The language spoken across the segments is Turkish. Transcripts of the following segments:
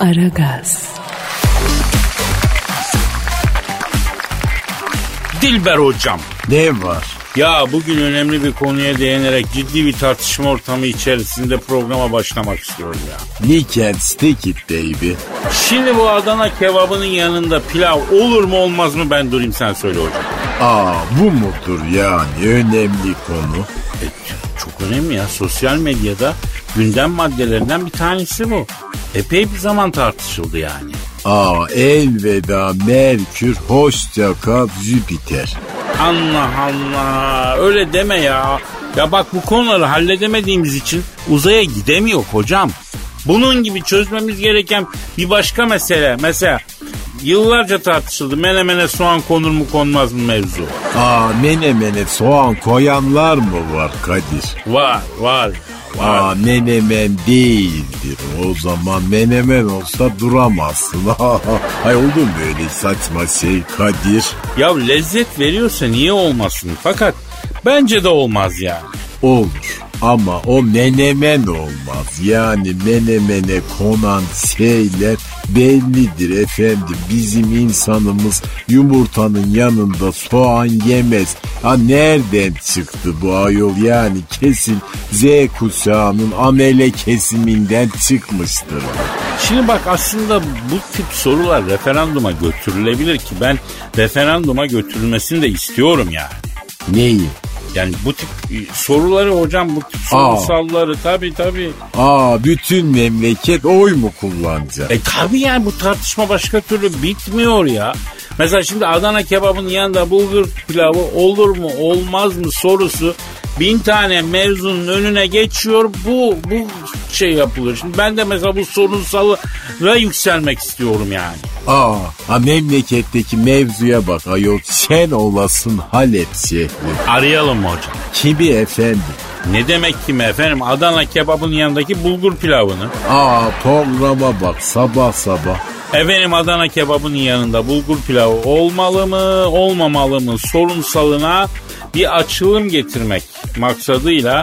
Aragaz, Dilber hocam. Ne var? Ya bugün önemli bir konuya değinerek ciddi bir tartışma ortamı içerisinde programa başlamak istiyorum ya. You can stick it baby. Şimdi bu Adana kebabının yanında pilav olur mu olmaz mı ben durayım sen söyle hocam. Aa bu mudur yani önemli konu? E, çok önemli ya sosyal medyada gündem maddelerinden bir tanesi bu. Epey bir zaman tartışıldı yani. Aa elveda Merkür hoşça kal Jüpiter. Allah Allah öyle deme ya. Ya bak bu konuları halledemediğimiz için uzaya gidemiyor hocam. Bunun gibi çözmemiz gereken bir başka mesele. Mesela yıllarca tartışıldı. Menemene soğan konur mu konmaz mı mevzu. Aa menemene soğan koyanlar mı var Kadir? Var var. Aa menemen değildir. O zaman menemen olsa duramazsın. Ay oldu mu böyle saçma şey Kadir? Ya lezzet veriyorsa niye olmasın? Fakat bence de olmaz yani. Olur ama o menemen olmaz. Yani menemene konan şeyler bellidir efendim. Bizim insanımız yumurtanın yanında soğan yemez. Ha nereden çıktı bu ayol yani kesin Z kuşağının amele kesiminden çıkmıştır. Şimdi bak aslında bu tip sorular referanduma götürülebilir ki ben referanduma götürülmesini de istiyorum yani. Neyi? Yani bu tip e, soruları hocam bu tip sorusalları tabii tabii. Aa bütün memleket oy mu kullanacak? E tabii yani bu tartışma başka türlü bitmiyor ya. Mesela şimdi Adana kebabının yanında bulgur pilavı olur mu olmaz mı sorusu bin tane mevzunun önüne geçiyor. Bu bu şey yapılıyor. Şimdi ben de mesela bu sorunsalıra yükselmek istiyorum yani. Aa, ha memleketteki mevzuya bak ayol sen olasın Halep şehri. Arayalım mı hocam? Kimi efendim? Ne demek ki mi efendim? Adana kebabının yanındaki bulgur pilavını. Aa programa bak sabah sabah. Efendim Adana kebabının yanında bulgur pilavı olmalı mı olmamalı mı sorunsalına bir açılım getirmek maksadıyla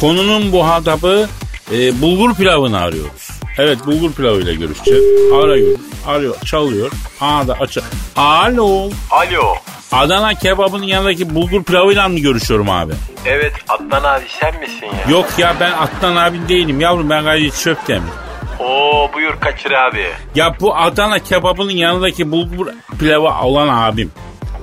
konunun bu hadabı e, bulgur pilavını arıyoruz. Evet bulgur pilavıyla görüşeceğiz. Arıyor, arıyor, çalıyor. Aa da aç. Alo. Alo. Adana kebabının yanındaki bulgur pilavıyla mı görüşüyorum abi? Evet Adnan abi sen misin ya? Yok ya ben Atlan abin değilim yavrum ben gayet Çöptemir. Oo buyur Kaçır abi. Ya bu Adana kebabının yanındaki bulgur pilavı olan abim.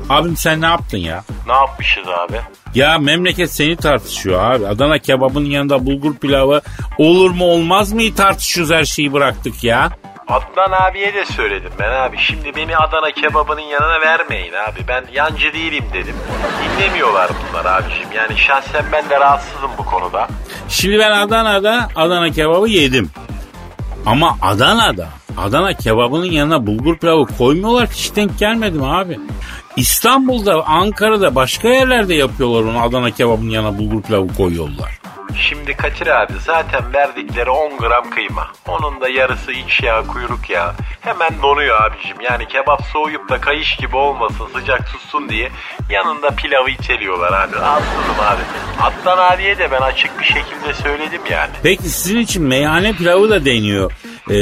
Abim sen ne yaptın ya? Ne yapmışız abi? Ya memleket seni tartışıyor abi. Adana kebabının yanında bulgur pilavı olur mu olmaz mı tartışıyoruz her şeyi bıraktık ya. Adnan abiye de söyledim ben abi. Şimdi beni Adana kebabının yanına vermeyin abi. Ben yancı değilim dedim. Dinlemiyorlar bunlar abiciğim. Yani şahsen ben de rahatsızım bu konuda. Şimdi ben Adana'da Adana kebabı yedim. Ama Adana'da Adana kebabının yanına bulgur pilavı koymuyorlar hiç denk gelmedim abi. İstanbul'da, Ankara'da başka yerlerde yapıyorlar onu Adana kebabının yanına bulgur pilavı koyuyorlar. Şimdi Kaçır abi zaten verdikleri 10 gram kıyma. Onun da yarısı iç yağ, kuyruk yağı. Hemen donuyor abicim. Yani kebap soğuyup da kayış gibi olmasın, sıcak tutsun diye yanında pilavı içeriyorlar abi. Rahatsızım abi. Adnan abiye de ben açık bir şekilde söyledim yani. Peki sizin için meyhane pilavı da deniyor. Ee,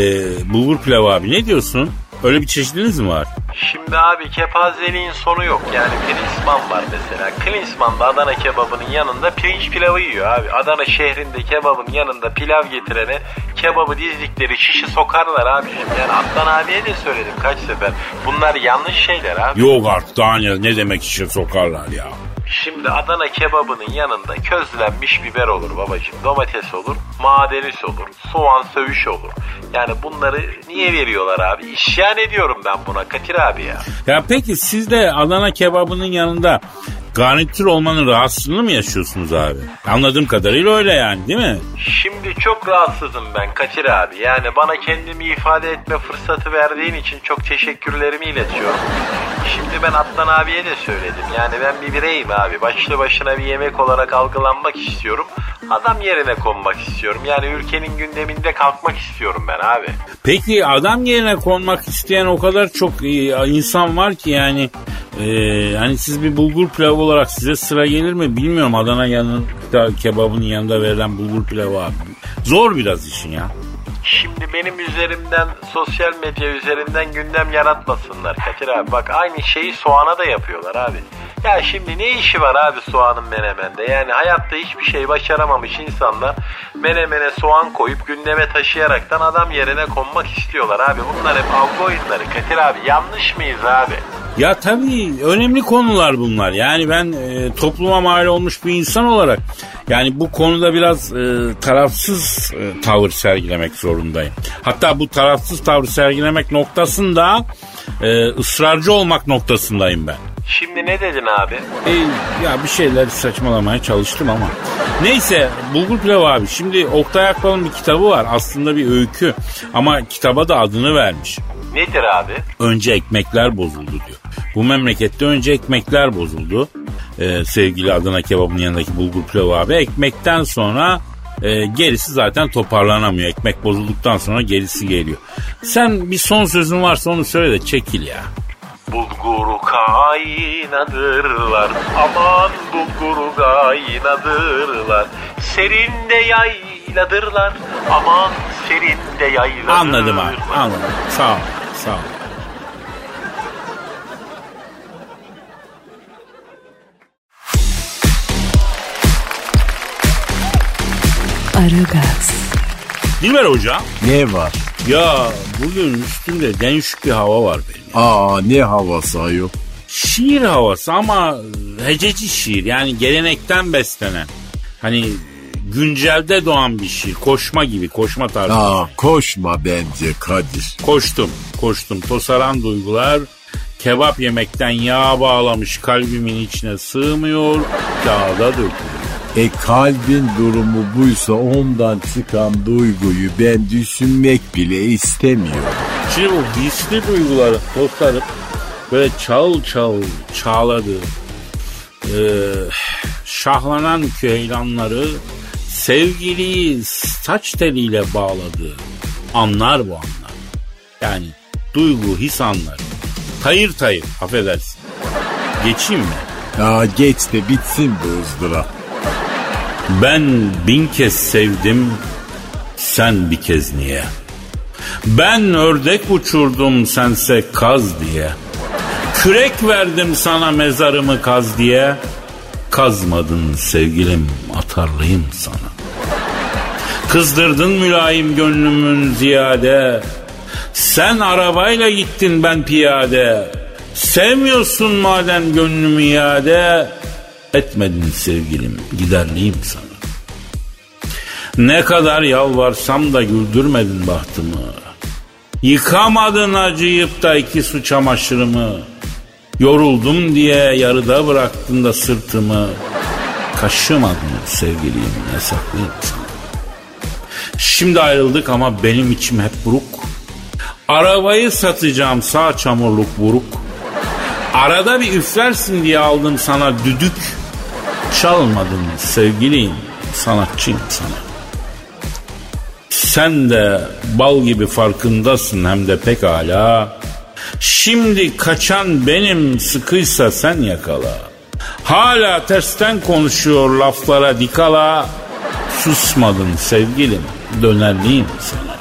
bulgur pilavı abi ne diyorsun? Öyle bir çeşidiniz mi var? Şimdi abi kepazeliğin sonu yok. Yani Klinsman var mesela. Klinsman da Adana kebabının yanında pirinç pilavı yiyor abi. Adana şehrinde kebabın yanında pilav getirene kebabı dizdikleri şişi sokarlar abiciğim. Yani Adnan abiye de söyledim kaç sefer. Bunlar yanlış şeyler abi. Yok artık Daniel ne demek işe sokarlar ya. Şimdi Adana kebabının yanında közlenmiş biber olur babacığım. Domates olur, madenis olur, soğan sövüş olur. Yani bunları niye veriyorlar abi? İsyan ediyorum ben buna Katir abi ya. Ya peki siz de Adana kebabının yanında garnitür olmanın rahatsızlığını mı yaşıyorsunuz abi? Anladığım kadarıyla öyle yani değil mi? Şimdi çok rahatsızım ben Katir abi. Yani bana kendimi ifade etme fırsatı verdiğin için çok teşekkürlerimi iletiyorum. Şimdi ben Adnan abiye de söyledim. Yani ben bir bireyim abi. Başlı başına bir yemek olarak algılanmak istiyorum. Adam yerine konmak istiyorum. Yani ülkenin gündeminde kalkmak istiyorum ben abi. Peki adam yerine konmak isteyen o kadar çok e, insan var ki yani e, hani siz bir bulgur pilavı olarak size sıra gelir mi bilmiyorum Adana yanında kebabının yanında verilen bulgur pilavı abi. Zor biraz işin ya. Şimdi benim üzerimden sosyal medya üzerinden gündem yaratmasınlar Kadir abi. Bak aynı şeyi soğana da yapıyorlar abi. Ya şimdi ne işi var abi soğanın menemende? Yani hayatta hiçbir şey başaramamış insanlar menemene soğan koyup gündeme taşıyaraktan adam yerine konmak istiyorlar abi. Bunlar hep avga oyunları Kadir abi. Yanlış mıyız abi? Ya tabii önemli konular bunlar. Yani ben e, topluma mal olmuş bir insan olarak yani bu konuda biraz e, tarafsız e, tavır sergilemek zorundayım. Hatta bu tarafsız tavır sergilemek noktasında e, ısrarcı olmak noktasındayım ben. Şimdi ne dedin abi? E, ya bir şeyler saçmalamaya çalıştım ama. Neyse Bulgur Pilavı abi. Şimdi Oktay Akbal'ın bir kitabı var. Aslında bir öykü. Ama kitaba da adını vermiş. Nedir abi? Önce ekmekler bozuldu diyor. Bu memlekette önce ekmekler bozuldu. Ee, sevgili Adana kebabının yanındaki bulgur pilavı abi. Ekmekten sonra e, gerisi zaten toparlanamıyor. Ekmek bozulduktan sonra gerisi geliyor. Sen bir son sözün varsa onu söyle de çekil ya. Bulguru kaynadırlar Aman bulguru kaynadırlar Serinde yayladırlar Aman serinde yayladırlar Anladım abi anladım. Sağ ol sağ ol. Aragaz, Dilber hocam. Ne var? Ya bugün üstümde değişik bir hava var benim. Aa ne havası ayol. Şiir havası ama hececi şiir yani gelenekten beslenen. Hani güncelde doğan bir şiir. Koşma gibi koşma tarzı. Aa koşma bence Kadir. Koştum, koştum. Tosaran duygular kebap yemekten yağ bağlamış kalbimin içine sığmıyor, kağıda dökülüyor. E kalbin durumu buysa ondan çıkan duyguyu ben düşünmek bile istemiyorum. Şimdi bu hisli duyguları tosarıp böyle çağıl çağıl çağladı. Ee, şahlanan köylanları sevgiliyi saç teliyle bağladı. Anlar bu anlar. Yani duygu, his anları. Tayır tayır affedersin. Geçeyim mi? Ya geç de bitsin bu ızdırap. Ben bin kez sevdim, sen bir kez niye? Ben ördek uçurdum sense kaz diye. Kürek verdim sana mezarımı kaz diye. Kazmadın sevgilim atarlıyım sana. Kızdırdın mülayim gönlümün ziyade. Sen arabayla gittin ben piyade. Sevmiyorsun madem gönlümü iade. Etmedin sevgilim giderliyim sana. Ne kadar yalvarsam da güldürmedin bahtımı. Yıkamadın acıyıp da iki su çamaşırımı. Yoruldum diye yarıda bıraktın da sırtımı. Kaşımadın sevgilim yasaklıyım. Şimdi ayrıldık ama benim içim hep buruk. Arabayı satacağım sağ çamurluk buruk. Arada bir üflersin diye aldım sana düdük. Çalmadın sevgilim sanatçıyım sana. Sen de bal gibi farkındasın hem de pekala. Şimdi kaçan benim sıkıysa sen yakala. Hala tersten konuşuyor laflara dikala. Susmadın sevgilim dönerliyim sana.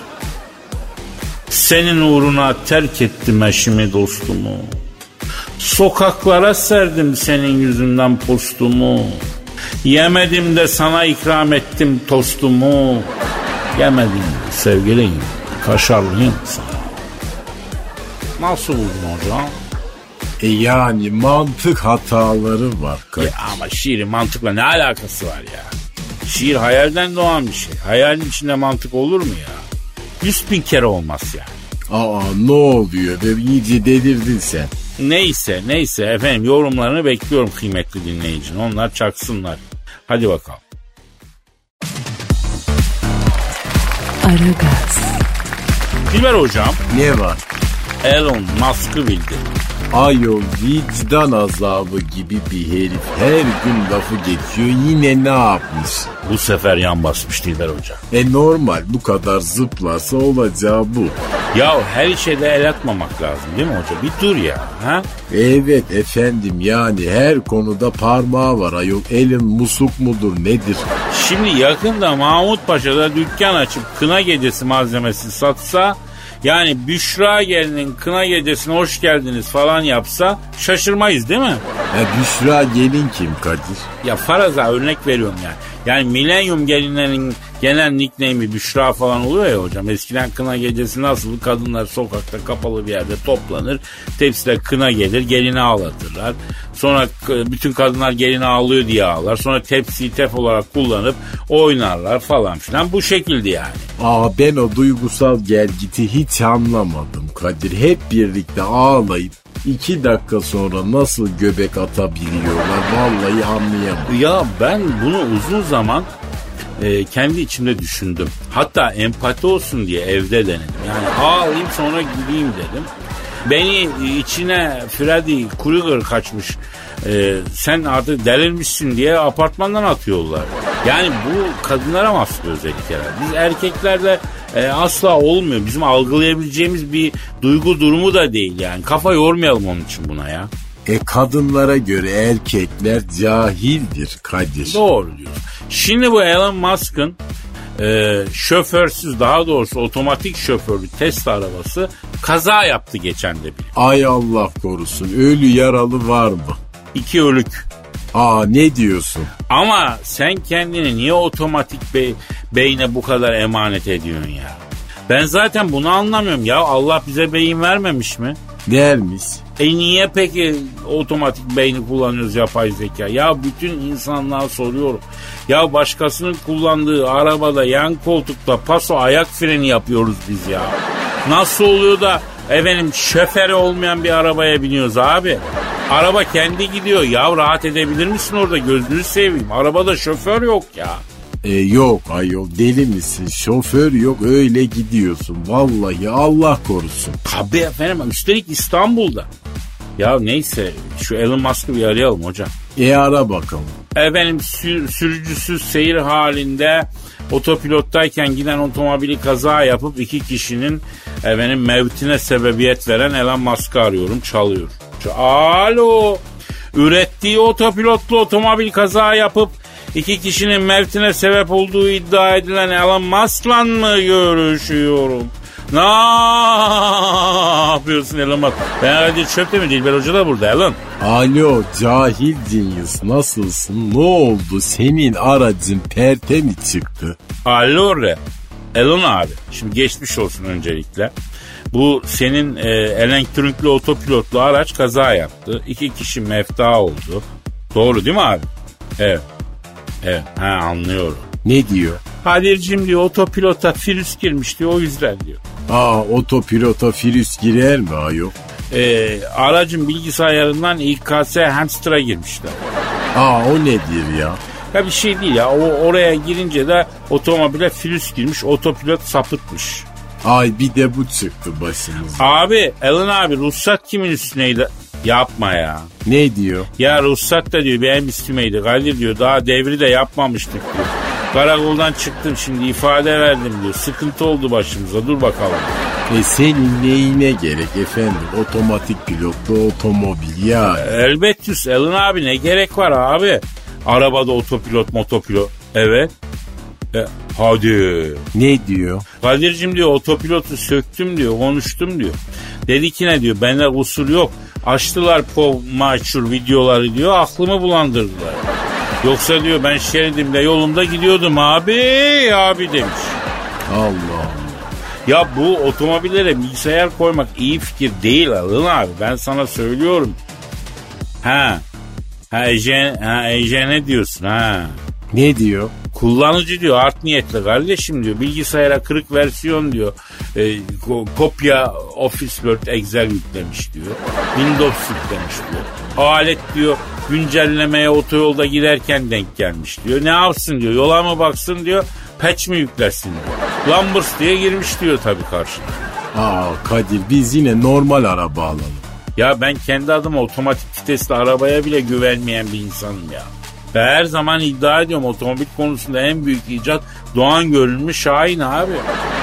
Senin uğruna terk ettim eşimi dostumu. Sokaklara serdim senin yüzünden postumu. Yemedim de sana ikram ettim tostumu. Yemedim sevgilim, kaşarlıyım sana. Nasıl buldun hocam? E yani mantık hataları var. Ya ama şiirin mantıkla ne alakası var ya? Şiir hayalden doğan bir şey. Hayalin içinde mantık olur mu ya? Yüz bin kere olmaz ya. Aa ne oluyor be iyice delirdin sen. Neyse neyse efendim yorumlarını bekliyorum kıymetli dinleyicin. Onlar çaksınlar. Hadi bakalım. Aragaz, Dilber hocam Ne var? Elon Musk'ı bildi. Ayol vicdan azabı gibi bir herif her gün lafı geçiyor yine ne yapmış? Bu sefer yan basmış Dilber hocam. E normal bu kadar zıplasa olacağı bu. Ya her şeyde el atmamak lazım değil mi hoca? Bir dur ya. Ha? Evet efendim yani her konuda parmağı var ayol elin musuk mudur nedir? Şimdi yakında Mahmut Paşa'da dükkan açıp kına gecesi malzemesi satsa yani Büşra gelinin kına gecesine hoş geldiniz falan yapsa şaşırmayız değil mi? Ya Büşra gelin kim Kadir? Ya faraza örnek veriyorum yani. Yani milenyum gelinlerin genel nickname'i Büşra falan oluyor ya hocam. Eskiden kına gecesi nasıl kadınlar sokakta kapalı bir yerde toplanır. Tepside kına gelir gelini ağlatırlar. Sonra bütün kadınlar gelini ağlıyor diye ağlar. Sonra tepsiyi tep olarak kullanıp oynarlar falan filan. Bu şekilde yani. Aa ben o duygusal gelgiti hiç anlamadım Kadir. Hep birlikte ağlayıp iki dakika sonra nasıl göbek atabiliyorlar vallahi anlayamadım. Ya ben bunu uzun zaman e, kendi içimde düşündüm. Hatta empati olsun diye evde denedim. Yani ağlayayım sonra gideyim dedim. Beni içine Freddy Krueger kaçmış. E, sen artık delirmişsin diye apartmandan atıyorlar. Yani bu kadınlara mahsus bir özellik herhalde. Biz erkeklerle e, asla olmuyor. Bizim algılayabileceğimiz bir duygu durumu da değil yani. Kafa yormayalım onun için buna ya. E kadınlara göre erkekler cahildir Kadir. Doğru diyor. Şimdi bu Elon Musk'ın e, şoförsüz daha doğrusu otomatik şoförlü test arabası kaza yaptı geçen de bir. Ay Allah korusun ölü yaralı var mı? İki ölük. Aa ne diyorsun? Ama sen kendini niye otomatik be beyne bu kadar emanet ediyorsun ya? Ben zaten bunu anlamıyorum ya. Allah bize beyin vermemiş mi? Vermiş. E niye peki otomatik beyni kullanıyoruz yapay zeka? Ya bütün insanlığa soruyorum. Ya başkasının kullandığı arabada yan koltukta paso ayak freni yapıyoruz biz ya. Nasıl oluyor da efendim şoförü olmayan bir arabaya biniyoruz abi? Araba kendi gidiyor. Ya rahat edebilir misin orada gözünü seveyim. Arabada şoför yok ya. E, yok ayol deli misin? Şoför yok öyle gidiyorsun. Vallahi Allah korusun. Tabii efendim üstelik İstanbul'da. Ya neyse şu Elon Musk'ı bir arayalım hocam. E ara bakalım. Efendim sür, sürücüsüz seyir halinde otopilottayken giden otomobili kaza yapıp iki kişinin efendim mevtine sebebiyet veren Elon Musk'ı arıyorum çalıyor. Alo ürettiği otopilotlu otomobil kaza yapıp iki kişinin mevtine sebep olduğu iddia edilen Elon Musk'la mı görüşüyorum? Ne yapıyorsun Elon Musk? Ben herhalde çöpte mi Dilber Hoca da burada Elon. Alo cahil genius nasılsın? Ne oldu? Senin aracın perte mi çıktı? Alo re. Elon abi. Şimdi geçmiş olsun öncelikle. Bu senin e, elektrikli otopilotlu araç kaza yaptı. İki kişi mefta oldu. Doğru değil mi abi? Evet. Evet. Ha anlıyorum. Ne diyor? Kadir'cim diyor otopilota virüs girmiş diyor o yüzden diyor. Aa otopilota virüs girer mi ayol? Ee, aracın bilgisayarından İKS hamster'a girmişler. Aa o nedir ya? Ya bir şey değil ya. O oraya girince de otomobile virüs girmiş, otopilot sapıtmış. Ay bir de bu çıktı başımıza. Abi Elin abi ruhsat kimin üstüneydi? Yapma ya. Ne diyor? Ya ruhsat da diyor benim üstümeydi. Kadir diyor daha devri de yapmamıştık diyor. Karakoldan çıktım şimdi ifade verdim diyor. Sıkıntı oldu başımıza dur bakalım. E senin neyine gerek efendim? Otomatik pilotlu otomobil ya. Elbet Elin abi ne gerek var abi? Arabada otopilot motopilot. Evet. E, hadi. Ne diyor? Kadir'cim diyor otopilotu söktüm diyor konuştum diyor. Dedi ki ne diyor bende kusur yok. Açtılar pov maçur videoları diyor aklımı bulandırdılar. Yoksa diyor ben şeridimde yolumda gidiyordum abi abi demiş. Allah Allah. Ya bu otomobillere bilgisayar koymak iyi fikir değil Alın abi ben sana söylüyorum. Ha. Ha Ece, ha Ece ne diyorsun ha? Ne diyor? Kullanıcı diyor art niyetli kardeşim diyor. Bilgisayara kırık versiyon diyor. E, ko- kopya Office Word Excel yüklemiş diyor. Windows yüklemiş diyor. Alet diyor güncellemeye otoyolda giderken denk gelmiş diyor. Ne yapsın diyor. Yola mı baksın diyor. Patch mi yüklesin diyor. Lumbers diye girmiş diyor tabii karşına. Aa Kadir biz yine normal araba alalım. Ya ben kendi adıma otomatik vitesli arabaya bile güvenmeyen bir insanım ya. Ve her zaman iddia ediyorum otomobil konusunda en büyük icat Doğan görünmüş Şahin abi.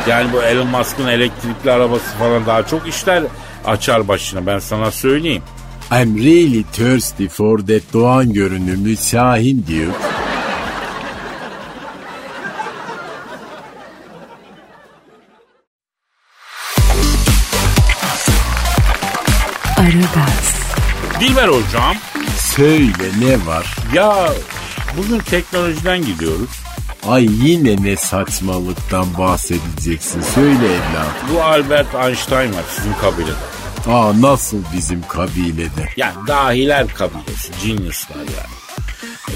Yani bu Elon Musk'ın elektrikli arabası falan daha çok işler açar başına ben sana söyleyeyim. I'm really thirsty for that Doğan görünümlü Şahin diyor. Aragaz. Dilber hocam Söyle ne var? ya bugün teknolojiden gidiyoruz. Ay yine ne saçmalıktan bahsedeceksin. Söyle evladım. Bu Albert Einstein var sizin kabilede. Aa nasıl bizim kabilede? Yani dahiler kabilesi, geniuslar yani.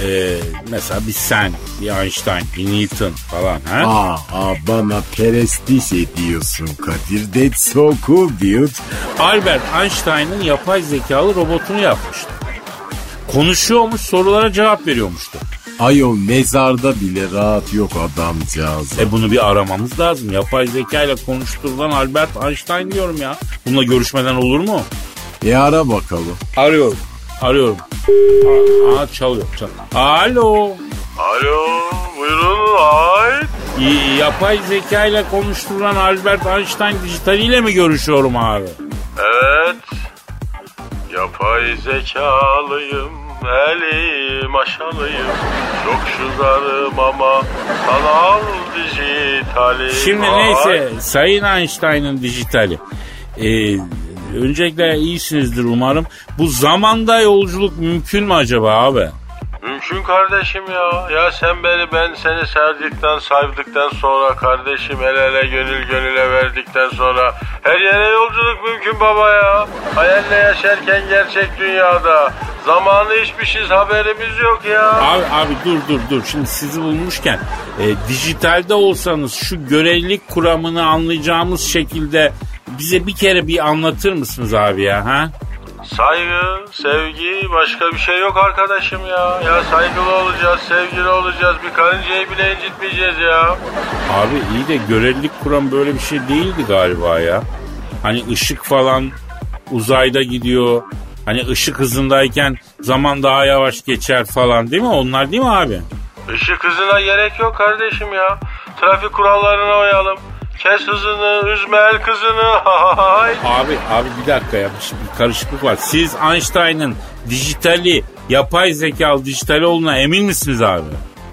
Ee, mesela bir sen, bir Einstein, bir Newton falan. Ha? Aa, aa bana perestiş ediyorsun Kadir. That's so cool dude. Albert Einstein'ın yapay zekalı robotunu yapmıştı. Konuşuyormuş, sorulara cevap veriyormuştu. Ayol mezarda bile rahat yok adamcağız. E bunu bir aramamız lazım. Yapay zeka ile konuşturulan Albert Einstein diyorum ya. Bununla görüşmeden olur mu? E ara bakalım. Arıyorum. Arıyorum. Aa, aa, çalıyor. çalıyor. Alo. Alo buyurun ait. Y- yapay zeka ile konuşturulan Albert Einstein dijitaliyle mi görüşüyorum abi? Evet. Yapay zekalıyım. Elim aşalıyım. Çok şızarım ama sanal dijitalim. Şimdi neyse Sayın Einstein'ın dijitali. Ee, öncelikle iyisinizdir umarım. Bu zamanda yolculuk mümkün mü acaba abi? Mümkün kardeşim ya. Ya sen beni ben seni sevdikten saydıktan sonra kardeşim el ele gönül gönüle verdikten sonra her yere yolculuk mümkün baba ya. Hayalle yaşarken gerçek dünyada. Zamanı hiçbir haberimiz yok ya. Abi abi dur dur dur. Şimdi sizi bulmuşken e, dijitalde olsanız şu görevlilik kuramını anlayacağımız şekilde bize bir kere bir anlatır mısınız abi ya ha? Saygı, sevgi başka bir şey yok arkadaşım ya. Ya saygılı olacağız, sevgili olacağız. Bir karıncayı bile incitmeyeceğiz ya. Abi iyi de görevlilik kuram böyle bir şey değildi galiba ya. Hani ışık falan uzayda gidiyor. Hani ışık hızındayken zaman daha yavaş geçer falan değil mi? Onlar değil mi abi? Işık hızına gerek yok kardeşim ya. Trafik kurallarına uyalım. Kes hızını, üzme el kızını. Hay. Abi abi bir dakika ya bir, bir karışıklık var. Siz Einstein'ın dijitali, yapay zekalı dijitali olduğuna emin misiniz abi?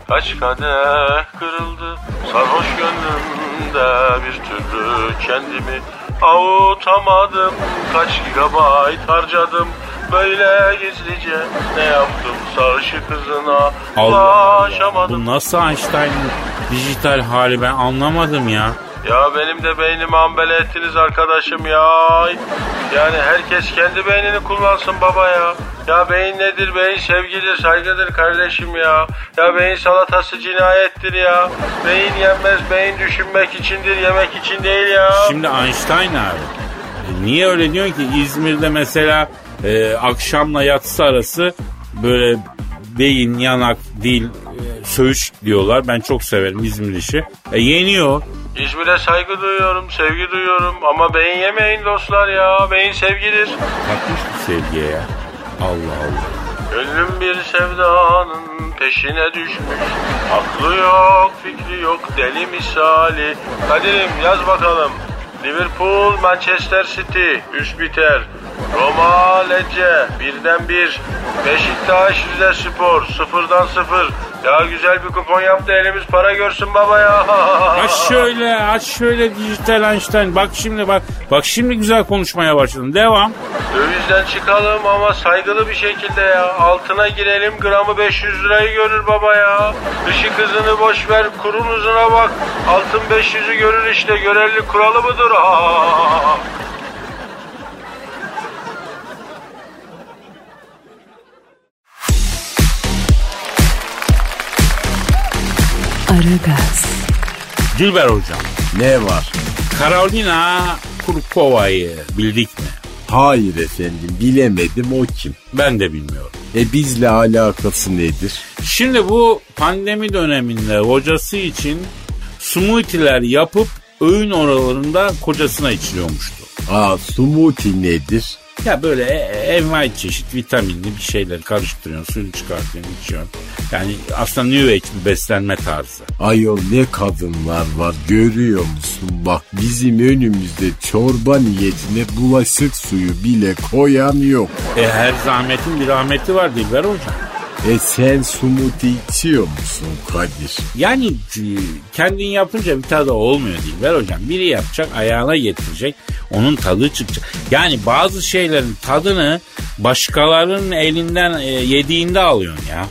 Kaç kadeh kırıldı sarhoş gönlümde bir türlü kendimi avutamadım. Kaç gigabayt harcadım böyle gizlice ne yaptım sarışık kızına Allah Allah. Bu nasıl Einstein'ın dijital hali ben anlamadım ya. Ya benim de beynimi ambele ettiniz arkadaşım ya. Yani herkes kendi beynini kullansın baba ya. Ya beyin nedir? Beyin sevgidir, saygıdır kardeşim ya. Ya beyin salatası cinayettir ya. Beyin yenmez, beyin düşünmek içindir, yemek için değil ya. Şimdi Einstein abi. e, niye öyle diyorsun ki İzmir'de mesela e, akşamla yatsı arası böyle beyin, yanak, dil, e, söğüş diyorlar. Ben çok severim İzmir işi. E, yeniyor. İzmir'e saygı duyuyorum, sevgi duyuyorum. Ama beyin yemeyin dostlar ya. Beyin sevgidir. Takmış bu sevgiye ya. Allah Allah. Gönlüm bir sevdanın peşine düşmüş Aklı yok fikri yok deli misali Kadir'im yaz bakalım Liverpool Manchester City üst biter Roma Lecce birden bir Beşiktaş Rize Spor sıfırdan sıfır Ya güzel bir kupon yap da elimiz para görsün baba ya Aç şöyle, aç şöyle dijital Einstein. Bak şimdi bak. Bak şimdi güzel konuşmaya başladın. Devam. Dövizden çıkalım ama saygılı bir şekilde ya. Altına girelim gramı 500 lirayı görür baba ya. Işık hızını boş ver kurun hızına bak. Altın 500'ü görür işte görevli kuralı mıdır? Aa! Aragaz, Dilber hocam. Ne var? Carolina Kurkova'yı bildik mi? Hayır efendim bilemedim o kim? Ben de bilmiyorum. E bizle alakası nedir? Şimdi bu pandemi döneminde hocası için smoothie'ler yapıp öğün oralarında kocasına içiriyormuştu. Aa smoothie nedir? Ya böyle e- envai çeşit vitaminli bir şeyler karıştırıyorsun, suyunu çıkartıyorsun, içiyorsun. Yani aslında New Age bir beslenme tarzı. Ayol ne kadınlar var görüyor musun? Bak bizim önümüzde çorba niyetine bulaşık suyu bile koyan yok. E her zahmetin bir rahmeti var Dilber hocam. E sen smoothie içiyor musun Kadir? Yani e, kendin yapınca bir tadı olmuyor değil. Ver hocam biri yapacak ayağına getirecek onun tadı çıkacak. Yani bazı şeylerin tadını başkalarının elinden e, yediğinde alıyorsun ya.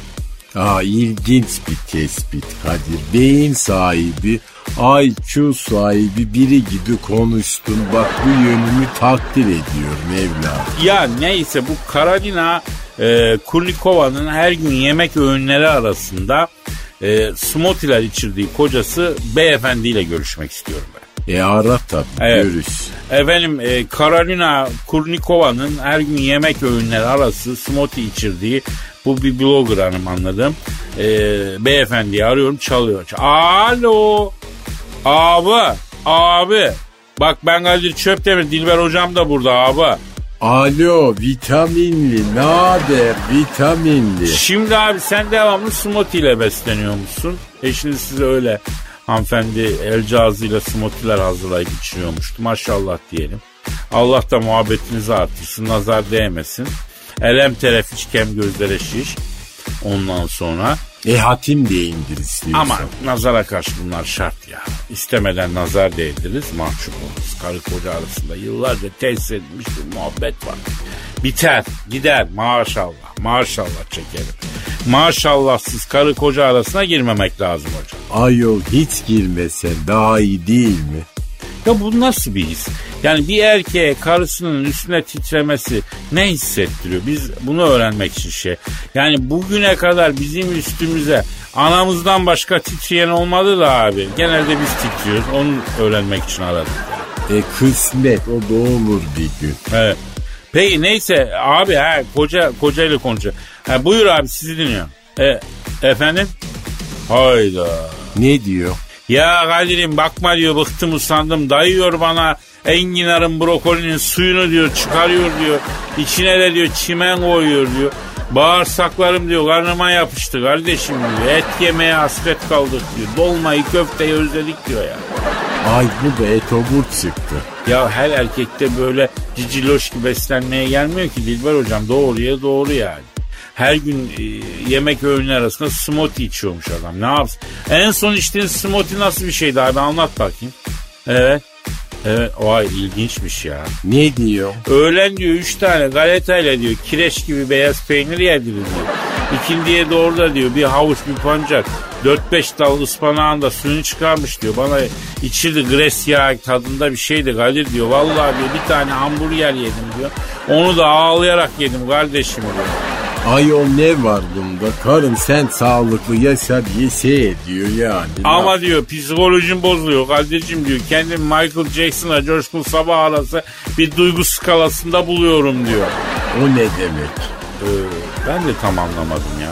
Aa ilginç bir tespit Kadir. Beyin sahibi, IQ sahibi biri gibi konuştun. Bak bu yönümü takdir ediyorum evladım. Ya neyse bu Karolina e, Kurnikova'nın her gün yemek öğünleri arasında e, smoothie'ler içirdiği kocası beyefendiyle görüşmek istiyorum ben. E ara tabii Evet. görüş. Efendim e, Karolina Kurnikova'nın her gün yemek öğünleri arası smoothie içirdiği bu bir blogger hanım anladım. E, beyefendiyi arıyorum çalıyor. Alo. Abi. Abi. Bak ben Kadir Çöptemir. Dilber hocam da burada abi. Alo vitaminli ne vitaminli. Şimdi abi sen devamlı smoothie ile besleniyormuşsun. Eşiniz size öyle hanımefendi el cihazıyla smoothie'ler hazırlayıp içiriyormuştu. Maşallah diyelim. Allah da muhabbetinizi artırsın, nazar değmesin. Elem teref iç kem gözlere şiş. Ondan sonra E hatim de indir istiyorsan. ama nazara karşı bunlar şart ya. İstemeden nazar değdiririz, mahcup oluruz. Karı koca arasında yıllarca tesis edilmiş bir muhabbet var. Biter, gider maşallah, maşallah çekerim. Maşallahsız karı koca arasına girmemek lazım hocam. Ayol hiç girmesen daha iyi değil mi? Ya bu nasıl bir his? Yani bir erkeğe karısının üstüne titremesi ne hissettiriyor? Biz bunu öğrenmek için şey. Yani bugüne kadar bizim üstümüze anamızdan başka titreyen olmadı da abi. Genelde biz titriyoruz. Onu öğrenmek için aradık. E kısmet o da olur bir gün. Evet. Peki neyse abi ha koca kocayla konuşuyor. Ha, buyur abi sizi dinliyorum. E, efendim? Hayda. Ne diyor? Ya Kadir'im bakma diyor bıktım usandım dayıyor bana enginarın brokolinin suyunu diyor çıkarıyor diyor. İçine de diyor çimen koyuyor diyor. Bağırsaklarım diyor karnıma yapıştı kardeşim diyor. Et yemeye hasret kaldık diyor. Dolmayı köfteyi özledik diyor ya. Ay bu da etobur çıktı. Ya her erkekte böyle ciciloş gibi beslenmeye gelmiyor ki Dilber hocam doğruya doğru yani. Her gün e, yemek öğünleri arasında smoothie içiyormuş adam. Ne yapsın? En son içtiğin smoothie nasıl bir şeydi abi anlat bakayım. Evet. Evet vay ilginçmiş ya. Ne diyor? Öğlen diyor üç tane galetayla diyor kireç gibi beyaz peynir yedirir diyor. İkindiye doğru da diyor bir havuç bir pancar. 4-5 dal ıspanağın da suyunu çıkarmış diyor. Bana içirdi gres yağı tadında bir şeydi Kadir diyor. Vallahi diyor bir tane hamburger yedim diyor. Onu da ağlayarak yedim kardeşim diyor. Ayol ne var bunda? Karın sen sağlıklı yaşa diye şey ediyor yani. Ama diyor psikolojim bozuluyor Kadir'cim diyor. Kendim Michael Jackson'a Coşkun Sabah arası bir duygu skalasında buluyorum diyor. O ne demek? Ee, ben de tam anlamadım ya.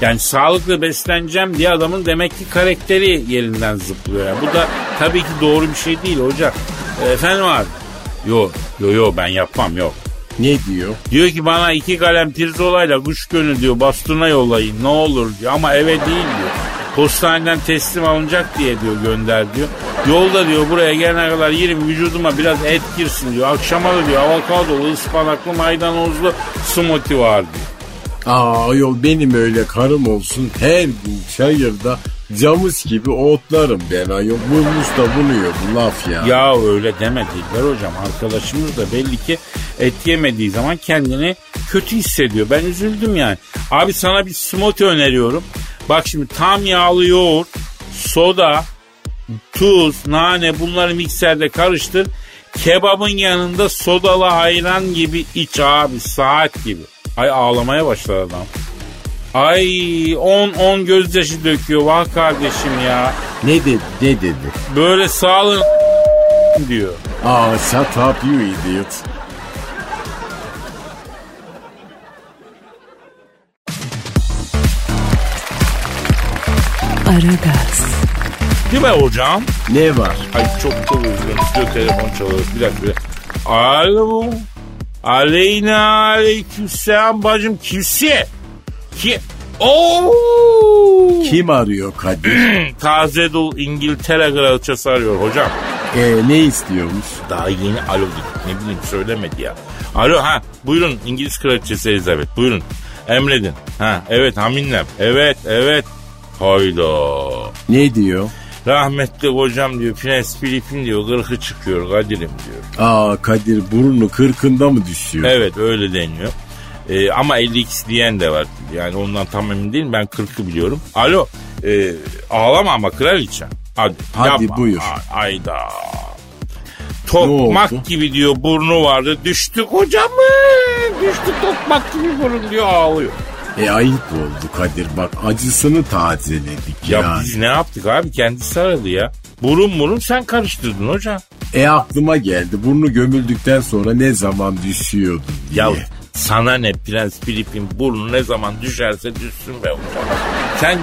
Yani sağlıklı besleneceğim diye adamın demek ki karakteri yerinden zıplıyor. ya. Bu da tabii ki doğru bir şey değil hocam. Ee, efendim abi? Yo, yo yo ben yapmam yok. Ne diyor? Diyor ki bana iki kalem pirzolayla kuş gönül diyor bastona yollayın ne olur diyor ama eve değil diyor. Postaneden teslim alınacak diye diyor gönder diyor. Yolda diyor buraya gelene kadar yerim vücuduma biraz et girsin diyor. Akşama da diyor avokadolu, ıspanaklı, maydanozlu smoothie var diyor. Aa ayol benim öyle karım olsun her gün çayırda camus gibi otlarım ben ayol. Bulmuş da buluyor bu laf ya. Ya öyle deme Dilber hocam. Arkadaşımız da belli ki et yemediği zaman kendini kötü hissediyor. Ben üzüldüm yani. Abi sana bir smoothie öneriyorum. Bak şimdi tam yağlı yoğurt, soda, tuz, nane bunları mikserde karıştır. Kebabın yanında sodalı ayran gibi iç abi saat gibi. Ay ağlamaya başladı adam. Ay 10-10 gözyaşı döküyor vah kardeşim ya. Ne dedi ne dedi? Böyle sağlığın diyor. Aa shut up you idiot. Aragaz, Değil mi hocam? Ne var? Ay çok çok özledim. Stüdyo telefon çalıyor. Bir dakika bir dakika. Alo. Aleyna aleykümselam bacım kimsi? Ki Oo! Kim arıyor Kadir? Taze dul İngiltere kraliçesi arıyor hocam. e, ne istiyormuş? Daha yeni alo dedik ne bileyim söylemedi ya. Alo ha buyurun İngiliz kraliçesi Elizabeth buyurun. Emredin. Ha evet Haminlem. Evet evet. Hayda. Ne diyor? Rahmetli hocam diyor Prens Filip'in diyor gırkı çıkıyor Kadir'im diyor. Aa Kadir burnu kırkında mı düşüyor? Evet öyle deniyor. Ee, ama 52 diyen de var. Yani ondan tam emin değilim. Ben 40'ı biliyorum. Alo. E, ağlama ama kraliçe. Hadi, Hadi yapma. buyur. A- Ayda. Tokmak gibi diyor burnu vardı. Düştü kocamı. Düştü tokmak gibi burun diyor ağlıyor. E ayıp oldu Kadir bak acısını tazeledik Ya yani. biz ne yaptık abi? Kendisi aradı ya. Burun burun sen karıştırdın hocam. E aklıma geldi burnu gömüldükten sonra ne zaman düşüyordu diye. Ya sana ne Prens Filip'in burnu ne zaman düşerse düşsün be hocam. Sen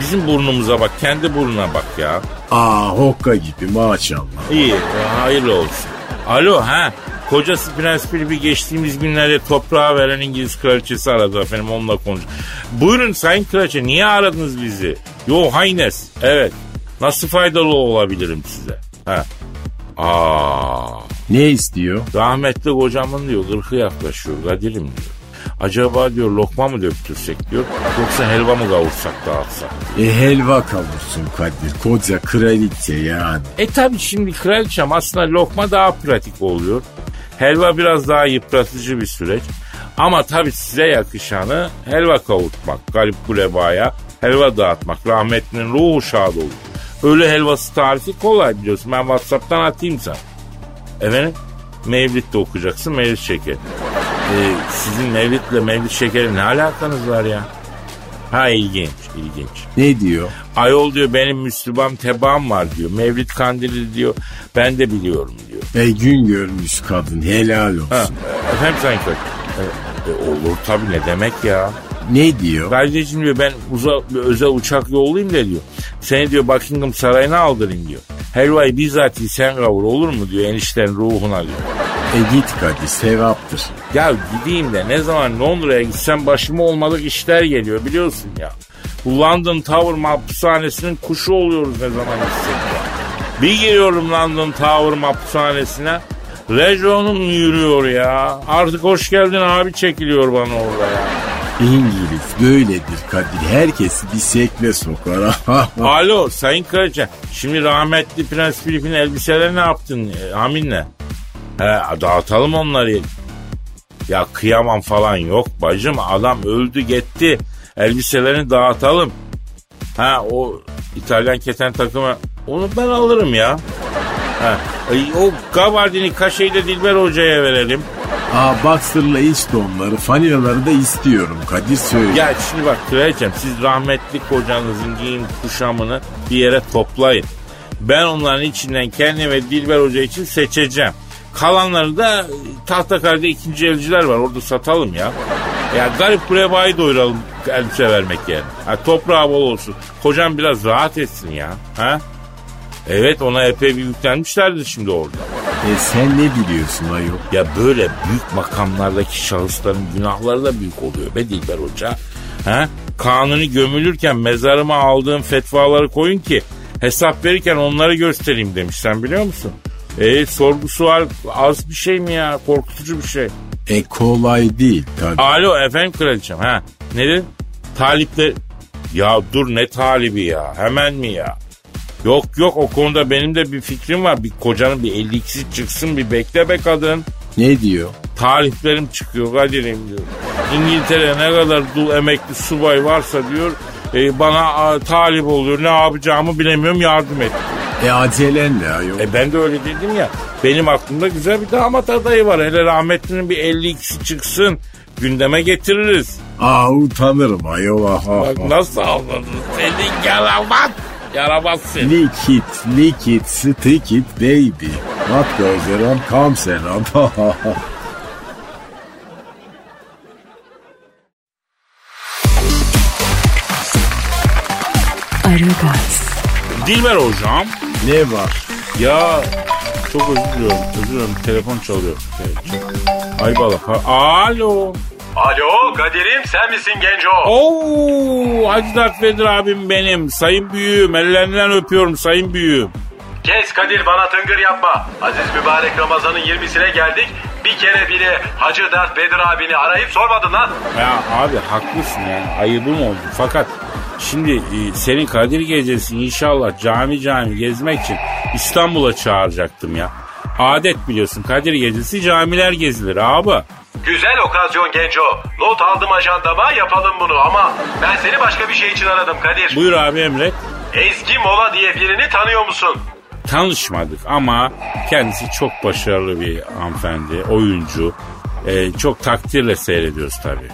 bizim burnumuza bak kendi burnuna bak ya. Aa hokka gibi maşallah. İyi hayırlı olsun. Alo ha kocası Prens Filip'i geçtiğimiz günlerde toprağa veren İngiliz kraliçesi aradı efendim onunla konuş. Buyurun sayın kraliçe niye aradınız bizi? Yo Haynes evet. Nasıl faydalı olabilirim size? Ha. Aa, Ne istiyor? rahmetli kocamın diyor gırkı yaklaşıyor Kadir'im diyor. Acaba diyor lokma mı döktürsek diyor yoksa helva mı kavursak dağıtsak? E helva kavursun Kadir koca kraliçe yani. E tabi şimdi kraliçem aslında lokma daha pratik oluyor. Helva biraz daha yıpratıcı bir süreç. Ama tabi size yakışanı helva kavurtmak. Galip Kuleba'ya helva dağıtmak. Rahmetlinin ruhu şad olur. Ölü helvası tarifi kolay biliyorsun. Ben Whatsapp'tan atayım sana. Efendim? Mevlid de okuyacaksın. Mevlid şekeri. E, sizin Mevlid'le Mevlid şekeri ne alakanız var ya? Ha ilginç, ilginç. Ne diyor? Ayol diyor benim Müslüman tebaam var diyor. Mevlid kandili diyor. Ben de biliyorum diyor. E gün görmüş kadın helal olsun. Ha, efendim Sayın Koç. E, e, olur tabii ne demek ya. Ne diyor? Kardeşim diyor ben uza, özel uçak yollayayım da diyor. Seni diyor Buckingham Sarayı'na aldırayım diyor. Helvayı bizzat sen kavur olur mu diyor eniştenin ruhuna diyor. E git Kadir sevaptır. Ya gideyim de ne zaman Londra'ya gitsem başıma olmadık işler geliyor biliyorsun ya. Bu London Tower hapishanesinin kuşu oluyoruz ne zaman gitsek ya. Bir giriyorum London Tower hapishanesine. Rejo'nun yürüyor ya. Artık hoş geldin abi çekiliyor bana orada ya. İngiliz böyledir Kadir. Herkesi bir sekme sokar. Alo Sayın Kraliçe. Şimdi rahmetli Prens Filip'in elbiseleri ne yaptın e, Amin'le? He dağıtalım onları. Ya kıyamam falan yok bacım. Adam öldü gitti. Elbiselerini dağıtalım. Ha o İtalyan keten takımı onu ben alırım ya. Ha, e, o Gabardini kaşeyi de Dilber Hoca'ya verelim. Aa Boxer'la iç donları, fanilaları da istiyorum Kadir söyle. Ya şimdi bak kraliçem siz rahmetli kocanızın giyim kuşamını bir yere toplayın. Ben onların içinden kendi ve Dilber Hoca için seçeceğim. Kalanları da Tahtakale'de ikinci elciler var orada satalım ya. Ya garip kurebayı doyuralım elbise vermek yani. Ha, toprağı bol olsun. Kocam biraz rahat etsin ya. Ha? Evet ona epey bir yüklenmişlerdir şimdi orada. E sen ne biliyorsun ayol? Ya böyle büyük makamlardaki şahısların günahları da büyük oluyor be Dilber Hoca. Ha? Kanuni gömülürken mezarıma aldığım fetvaları koyun ki hesap verirken onları göstereyim demiş sen biliyor musun? E sorgusu var az bir şey mi ya korkutucu bir şey. E kolay değil tabii. Alo efendim kraliçem ha nedir? Talipler ya dur ne talibi ya hemen mi ya? Yok yok o konuda benim de bir fikrim var. Bir kocanın bir 52'si çıksın bir bekle be kadın. Ne diyor? Taliplerim çıkıyor Kadir'im diyor. İngiltere ne kadar dul emekli subay varsa diyor e, bana a, talip oluyor. Ne yapacağımı bilemiyorum yardım et. E acelen ne ayol? E ben de öyle dedim ya. Benim aklımda güzel bir damat adayı var. Hele rahmetlinin bir 52'si çıksın. Gündeme getiririz. Aa utanırım ayol. Bak nasıl anladın? Senin yaramaz. Yaramazsın. Lick it, lick it, stick it baby. What goes around comes around. Aragaz, Dilber hocam. ne var? Ya çok özür diliyorum. Özür dilerim. Telefon çalıyor. Evet, çok- Ay balak. Ha- Alo. Alo Kadir'im sen misin genco? Oo, Hacı Dert Vedir abim benim. Sayın büyüğüm. Ellerinden öpüyorum sayın büyüğüm. Kes Kadir bana tıngır yapma. Aziz mübarek Ramazan'ın 20'sine geldik. Bir kere bile Hacı Dert Bedir abini arayıp sormadın lan. Ya abi haklısın yani ayıbım oldu. Fakat şimdi e, senin Kadir Gecesi inşallah cami cami gezmek için İstanbul'a çağıracaktım ya. Adet biliyorsun Kadir Gecesi camiler gezilir abi. Güzel okazyon Genco. Not aldım ajandama yapalım bunu ama ben seni başka bir şey için aradım Kadir. Buyur abi emret. Ezgi Mola diye birini tanıyor musun? Tanışmadık ama kendisi çok başarılı bir hanımefendi, oyuncu. E, çok takdirle seyrediyoruz tabii.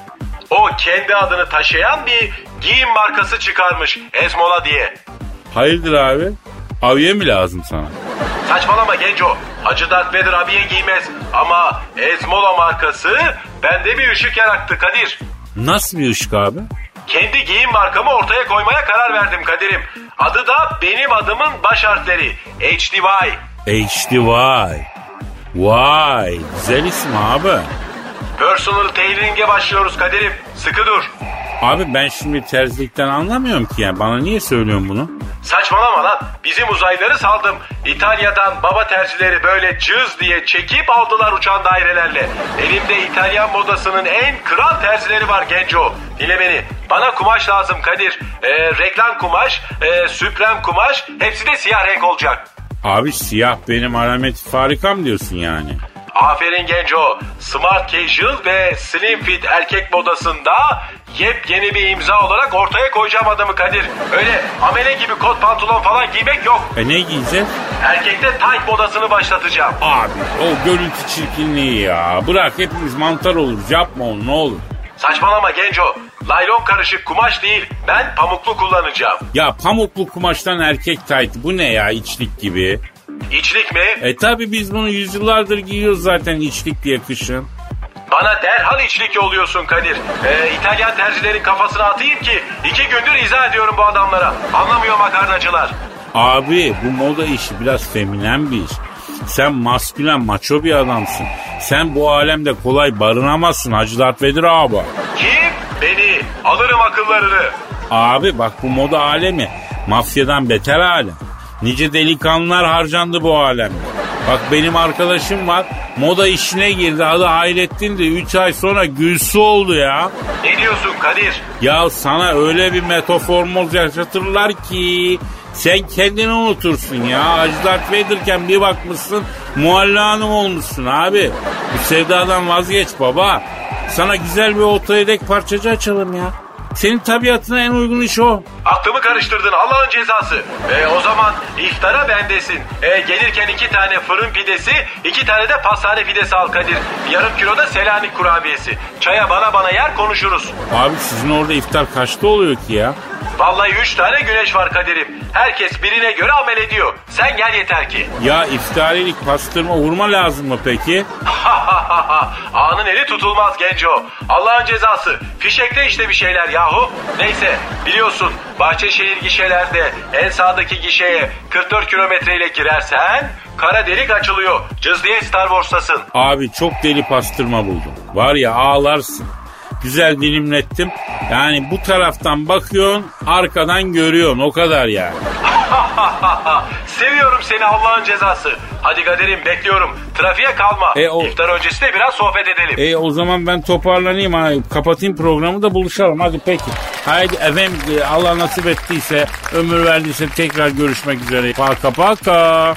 O kendi adını taşıyan bir giyim markası çıkarmış Ezmola diye. Hayırdır abi? Aviye mi lazım sana? Saçmalama Genco. Hacı Dert Vedir abiye giymez. Ama Ezmola markası bende bir ışık yarattı Kadir. Nasıl bir ışık abi? Kendi giyim markamı ortaya koymaya karar verdim Kadir'im. Adı da benim adımın baş harfleri. HDY. HDY. Vay güzel isim abi. Personal tailoring'e başlıyoruz Kadir'im. Sıkı dur. Abi ben şimdi terzilikten anlamıyorum ki yani. Bana niye söylüyorsun bunu? Saçmalama lan. Bizim uzaylıları saldım. İtalya'dan baba terzileri böyle cız diye çekip aldılar uçan dairelerle. Elimde İtalyan modasının en kral terzileri var Genco. Dinle beni. Bana kumaş lazım Kadir. Ee, reklam kumaş, e, süprem kumaş hepsi de siyah renk olacak. Abi siyah benim alamet farikam diyorsun yani. Aferin Genco. Smart casual ve slim fit erkek modasında yepyeni bir imza olarak ortaya koyacağım adamı Kadir. Öyle amele gibi kot pantolon falan giymek yok. E ne giyeceğiz? Erkekte tight modasını başlatacağım. Abi o görüntü çirkinliği ya. Bırak hepimiz mantar oluruz. Yapma onu ne olur. Saçmalama Genco. Laylon karışık kumaş değil. Ben pamuklu kullanacağım. Ya pamuklu kumaştan erkek taytı bu ne ya içlik gibi. İçlik mi? E tabi biz bunu yüzyıllardır giyiyoruz zaten içlik diye kışın. Bana derhal içlik yolluyorsun Kadir. Ee, İtalyan terzilerin kafasına atayım ki iki gündür izah ediyorum bu adamlara. Anlamıyor makarnacılar. Abi bu moda işi biraz feminen bir iş. Sen maskülen maço bir adamsın. Sen bu alemde kolay barınamazsın Hacı Dert Vedir abi. Kim? Beni. Alırım akıllarını. Abi bak bu moda alemi mafyadan beter alem. Nice delikanlılar harcandı bu alemde. Bak benim arkadaşım var moda işine girdi adı Hayrettin de 3 ay sonra Gülsü oldu ya. Ne diyorsun Kadir? Ya sana öyle bir metaformoz yaşatırlar ki sen kendini unutursun ya. Hacı Dert Vader'ken bir bakmışsın Mualla Hanım olmuşsun abi. Bu sevdadan vazgeç baba. Sana güzel bir otoyedek parçacı açalım ya. Senin tabiatına en uygun iş o. Aklımı karıştırdın Allah'ın cezası. E, o zaman iftara bendesin. E, gelirken iki tane fırın pidesi, iki tane de pastane pidesi al Kadir. Yarım kilo da Selanik kurabiyesi. Çaya bana bana yer konuşuruz. Abi sizin orada iftar kaçta oluyor ki ya? Vallahi üç tane güneş var Kadir'im. Herkes birine göre amel ediyor. Sen gel yeter ki. Ya iftarilik pastırma hurma lazım mı peki? Ağanın eli tutulmaz Genco. Allah'ın cezası. Fişekte işte bir şeyler yahu. Neyse biliyorsun Bahçeşehir gişelerde en sağdaki gişeye 44 kilometreyle girersen kara delik açılıyor. Cız diye Star Wars'tasın. Abi çok deli pastırma buldum. Var ya ağlarsın. Güzel dilimlettim. Yani bu taraftan bakıyorsun arkadan görüyorsun o kadar yani. Seviyorum seni Allah'ın cezası. Hadi Kadir'im bekliyorum. Trafiğe kalma. E, o- İftar öncesi de biraz sohbet edelim. E o zaman ben toparlanayım ha. Kapatayım programı da buluşalım. Hadi peki. Haydi efendim e, Allah nasip ettiyse ömür verdiyse tekrar görüşmek üzere. Paka paka.